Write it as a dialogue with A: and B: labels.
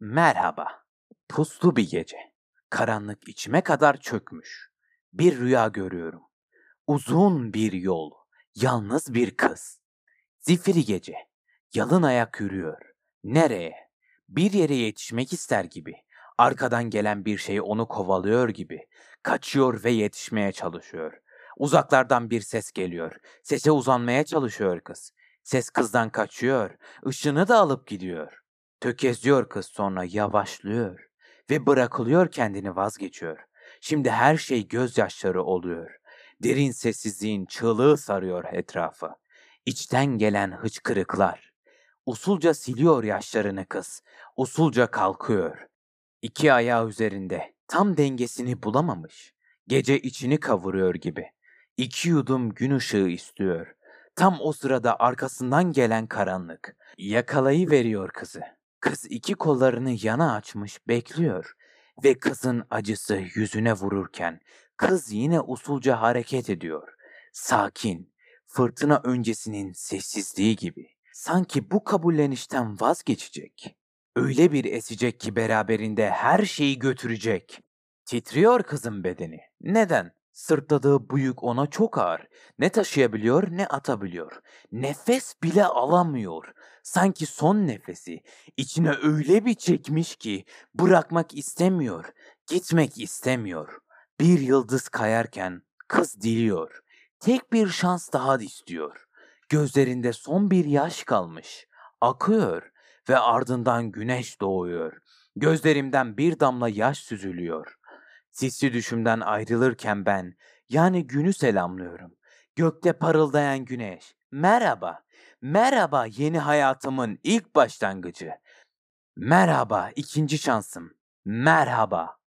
A: Merhaba. Puslu bir gece. Karanlık içime kadar çökmüş. Bir rüya görüyorum. Uzun bir yol. Yalnız bir kız. Zifiri gece. Yalın ayak yürüyor. Nereye? Bir yere yetişmek ister gibi. Arkadan gelen bir şey onu kovalıyor gibi. Kaçıyor ve yetişmeye çalışıyor. Uzaklardan bir ses geliyor. Sese uzanmaya çalışıyor kız. Ses kızdan kaçıyor. Işını da alıp gidiyor. Tökezliyor kız sonra yavaşlıyor ve bırakılıyor kendini vazgeçiyor. Şimdi her şey gözyaşları oluyor. Derin sessizliğin çığlığı sarıyor etrafı. İçten gelen hıçkırıklar. Usulca siliyor yaşlarını kız. Usulca kalkıyor. İki ayağı üzerinde. Tam dengesini bulamamış. Gece içini kavuruyor gibi. İki yudum gün ışığı istiyor. Tam o sırada arkasından gelen karanlık. Yakalayıveriyor kızı. Kız iki kollarını yana açmış bekliyor ve kızın acısı yüzüne vururken kız yine usulca hareket ediyor. Sakin, fırtına öncesinin sessizliği gibi. Sanki bu kabullenişten vazgeçecek. Öyle bir esecek ki beraberinde her şeyi götürecek. Titriyor kızın bedeni. Neden? Sırtladığı bu yük ona çok ağır. Ne taşıyabiliyor ne atabiliyor. Nefes bile alamıyor. Sanki son nefesi. İçine öyle bir çekmiş ki bırakmak istemiyor. Gitmek istemiyor. Bir yıldız kayarken kız diliyor. Tek bir şans daha istiyor. Gözlerinde son bir yaş kalmış. Akıyor ve ardından güneş doğuyor. Gözlerimden bir damla yaş süzülüyor. Sisli düşümden ayrılırken ben, yani günü selamlıyorum. Gökte parıldayan güneş. Merhaba. Merhaba yeni hayatımın ilk başlangıcı. Merhaba ikinci şansım. Merhaba.